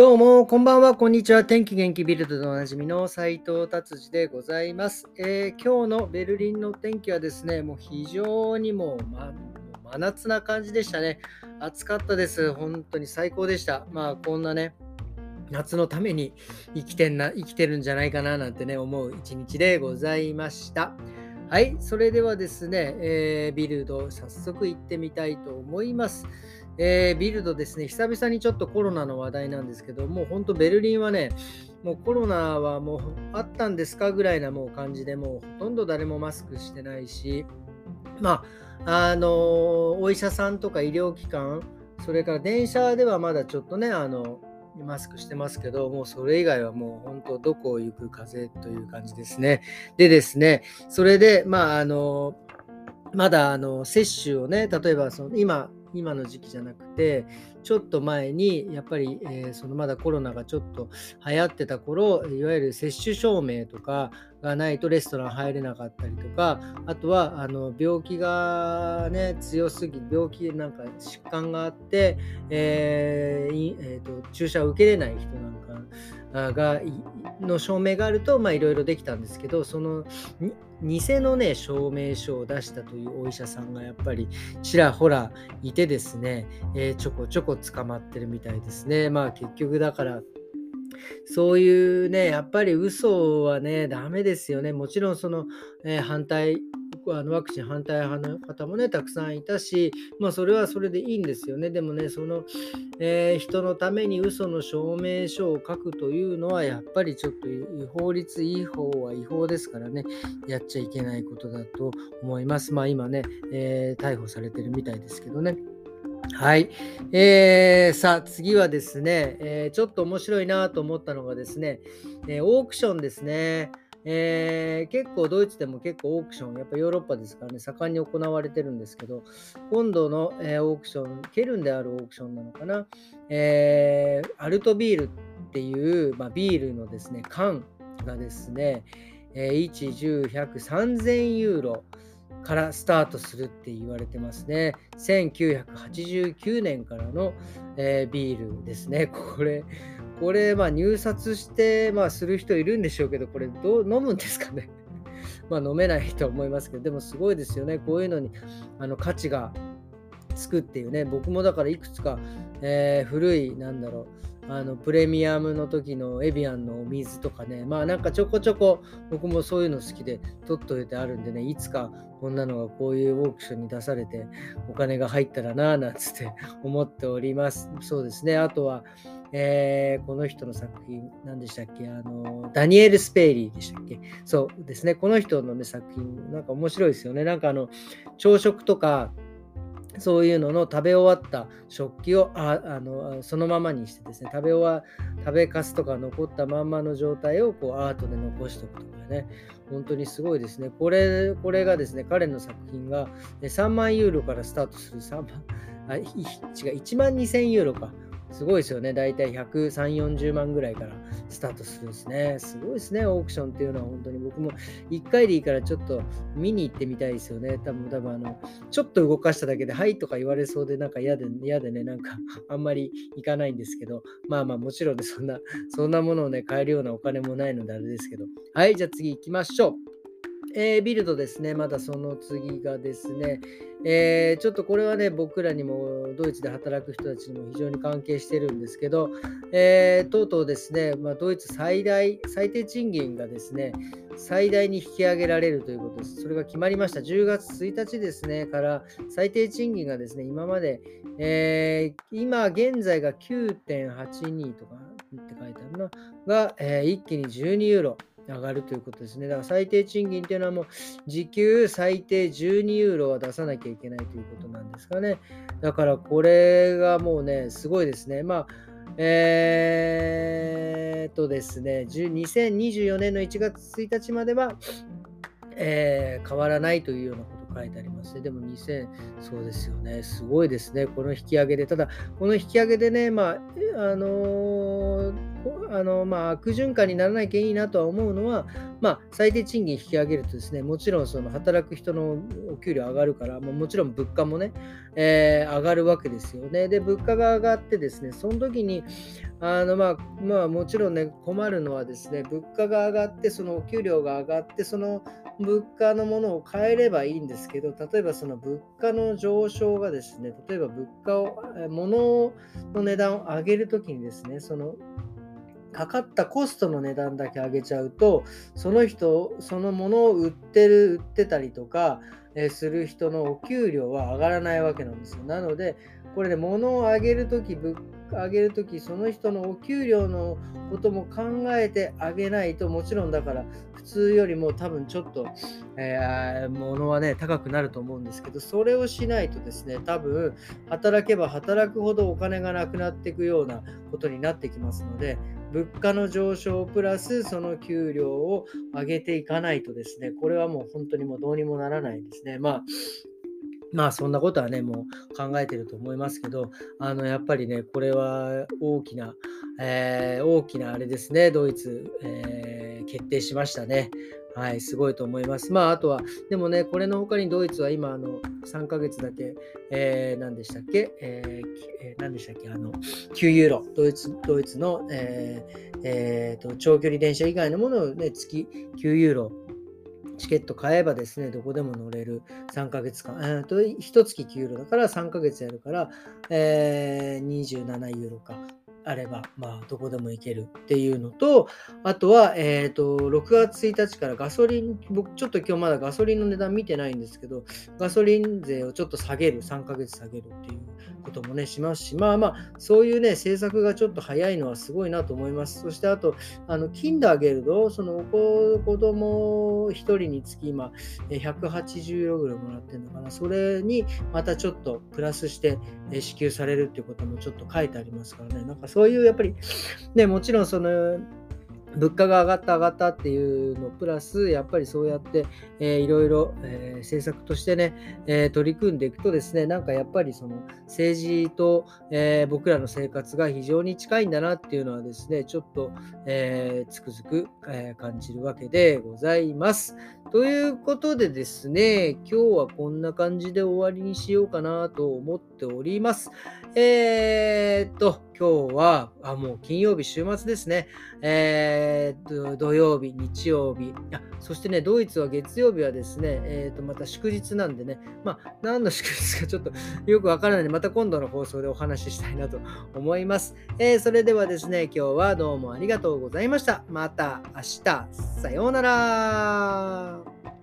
どうも、こんばんは、こんにちは。天気元気ビルドでおなじみの斉藤達治でございます、えー、今日のベルリンの天気はですね、もう非常にもう、ま、真夏な感じでしたね。暑かったです。本当に最高でした。まあ、こんなね、夏のために生きてんな、生きてるんじゃないかななんてね、思う一日でございました。はい、それではですね、えー、ビルド早速行ってみたいと思います。えー、ビルドですね、久々にちょっとコロナの話題なんですけど、もう本当ベルリンはね、もうコロナはもうあったんですかぐらいなもう感じで、もうほとんど誰もマスクしてないし、まあ、あのー、お医者さんとか医療機関、それから電車ではまだちょっとね、あの、マスクしてますけど、もうそれ以外はもう本当どこを行く風という感じですね。でですね、それで、まあ、あの、まだあの接種をね、例えばその今、今の時期じゃなくてちょっと前にやっぱり、えー、そのまだコロナがちょっと流行ってた頃いわゆる接種証明とかがないとレストラン入れなかったりとかあとはあの病気がね強すぎ病気なんか疾患があって、えーえーと、注射を受けれない人なんかがの証明があるといろいろできたんですけどその偽のね証明書を出したというお医者さんがやっぱりちらほらいてですね、えー、ちょこちょこ捕まってるみたいですねまあ結局だからそういうね、やっぱり嘘はね、ダメですよね。もちろんその、えー、反対、あのワクチン反対派の方もね、たくさんいたし、まあそれはそれでいいんですよね。でもね、その、えー、人のために嘘の証明書を書くというのは、やっぱりちょっと法律違法は違法ですからね、やっちゃいけないことだと思います。まあ今ね、えー、逮捕されてるみたいですけどね。はい。えー、さあ、次はですね、えー、ちょっと面白いなと思ったのがですね、えー、オークションですね。えー、結構ドイツでも結構オークション、やっぱヨーロッパですからね、盛んに行われてるんですけど、今度の、えー、オークション、ケルンであるオークションなのかな、えー、アルトビールっていう、まあ、ビールのですね、缶がですね、えー、1、10、100、3000ユーロ、からスタートするって言われてますね。1989年からの、えー、ビールですね。これ、これ、まあ入札して、まあする人いるんでしょうけど、これどう飲むんですかね？まあ飲めないと思いますけど、でもすごいですよね。こういうのにあの価値がつくっていうね。僕もだからいくつか、えー、古い、なんだろう、あのプレミアムの時のエビアンのお水とかね、まあなんかちょこちょこ僕もそういうの好きで取っといてあるんでね、いつかこんなのがこういうオークションに出されてお金が入ったらなぁなんつって 思っております。そうですね。あとは、えー、この人の作品、何でしたっけ？あの、ダニエル・スペイリーでしたっけ？そうですね。この人のね、作品、なんか面白いですよね。なんかあの、朝食とか、そういうのの食べ終わった食器をああのそのままにしてですね食べ終わ食べかすとか残ったまんまの状態をこうアートで残しておくとかね。本当にすごいですね。これこれがですね彼の作品が3万ユーロからスタートする。3万あ違う1万2000ユーロか。すごいですよね。だいたい130、40万ぐらいからスタートするんですね。すごいですね、オークションっていうのは本当に僕も1回でいいからちょっと見に行ってみたいですよね。多分、多分あの、ちょっと動かしただけで、はいとか言われそうで、なんか嫌で、嫌でね、なんか あんまり行かないんですけど、まあまあもちろんね、そんな、そんなものをね、買えるようなお金もないのであれですけど。はい、じゃあ次行きましょう。えー、ビルドですね、まだその次がですね、えー、ちょっとこれはね、僕らにもドイツで働く人たちにも非常に関係してるんですけど、えー、とうとうですね、まあ、ドイツ最大、最低賃金がですね、最大に引き上げられるということです。それが決まりました。10月1日ですね、から最低賃金がですね、今まで、えー、今現在が9.82とかって書いてあるのが、え一気に12ユーロ。上がるということですね。だから最低賃金っていうのはもう時給最低12ユーロは出さなきゃいけないということなんですかね。だからこれがもうね、すごいですね。まあえー、っとですね、2024年の1月1日までは、えー、変わらないというようなこと書いてありますね。でも2000、そうですよね。すごいですね。この引き上げで。ただ、この引き上げでね、まあ、あのーあのまあ、悪循環にならなきゃいいなとは思うのは、まあ、最低賃金引き上げるとですね、もちろんその働く人のお給料上がるから、ももちろん物価もね、えー、上がるわけですよね。で、物価が上がってですね、その時に、あのまあ、まあ、もちろんね、困るのはですね、物価が上がって、そのお給料が上がって、その物価のものを変えればいいんですけど、例えばその物価の上昇がですね、例えば物価を、物の値段を上げるときにですね、そのかかったコストの値段だけ上げちゃうと、その人、そのものを売ってる、売ってたりとか、えする人のお給料は上がらないわけなんですよ。なので、これで物を上げるとき、上げるとき、その人のお給料のことも考えてあげないと、もちろんだから普通よりも多分ちょっと、えー、物はね、高くなると思うんですけど、それをしないとですね、多分働けば働くほどお金がなくなっていくようなことになってきますので、物価の上昇プラスその給料を上げていかないとですね、これはもう本当にもうどうにもならないですね。まあまあそんなことはね、もう考えてると思いますけど、あのやっぱりね、これは大きな、えー、大きなあれですね、ドイツ、えー、決定しましたね。はい、すごいと思います。まあ、あとは、でもね、これの他にドイツは今、あの3ヶ月だけ、えー、何でしたっけ、えー、何でしたっけ、あの、9ユーロ、ドイツドイツの、えーえーと、長距離電車以外のものを、ね、月9ユーロチケット買えばですね、どこでも乗れる3ヶ月間、えー、と1月9ユーロだから3ヶ月やるから、えー、27ユーロか。あれば、まあ、どこでも行けるっていうのと、あとは、えっ、ー、と、6月1日からガソリン、僕ちょっと今日まだガソリンの値段見てないんですけど、ガソリン税をちょっと下げる、3ヶ月下げるっていうこともね、しますし、まあまあ、そういうね、政策がちょっと早いのはすごいなと思います。そしてあと、あの、キンダーゲルド、その子供1人につき今、180ユーロぐらいもらってるのかな、それにまたちょっとプラスして支給されるっていうこともちょっと書いてありますからね、なんかそういうやっぱり、ね、もちろんその、物価が上がった上がったっていうのプラス、やっぱりそうやって、えー、いろいろ、えー、政策としてね、えー、取り組んでいくとですね、なんかやっぱりその政治と、えー、僕らの生活が非常に近いんだなっていうのはですね、ちょっと、え、つくづく、え、感じるわけでございます。ということでですね、今日はこんな感じで終わりにしようかなと思っております。え、っと、今日は、あ、もう金曜日、週末ですね。えー、っと、土曜日、日曜日。あ、そしてね、ドイツは月曜日はですね、えー、と、また祝日なんでね、まあ、何の祝日かちょっとよくわからないので、また今度の放送でお話ししたいなと思います。えー、それではですね、今日はどうもありがとうございました。また明日、さようなら。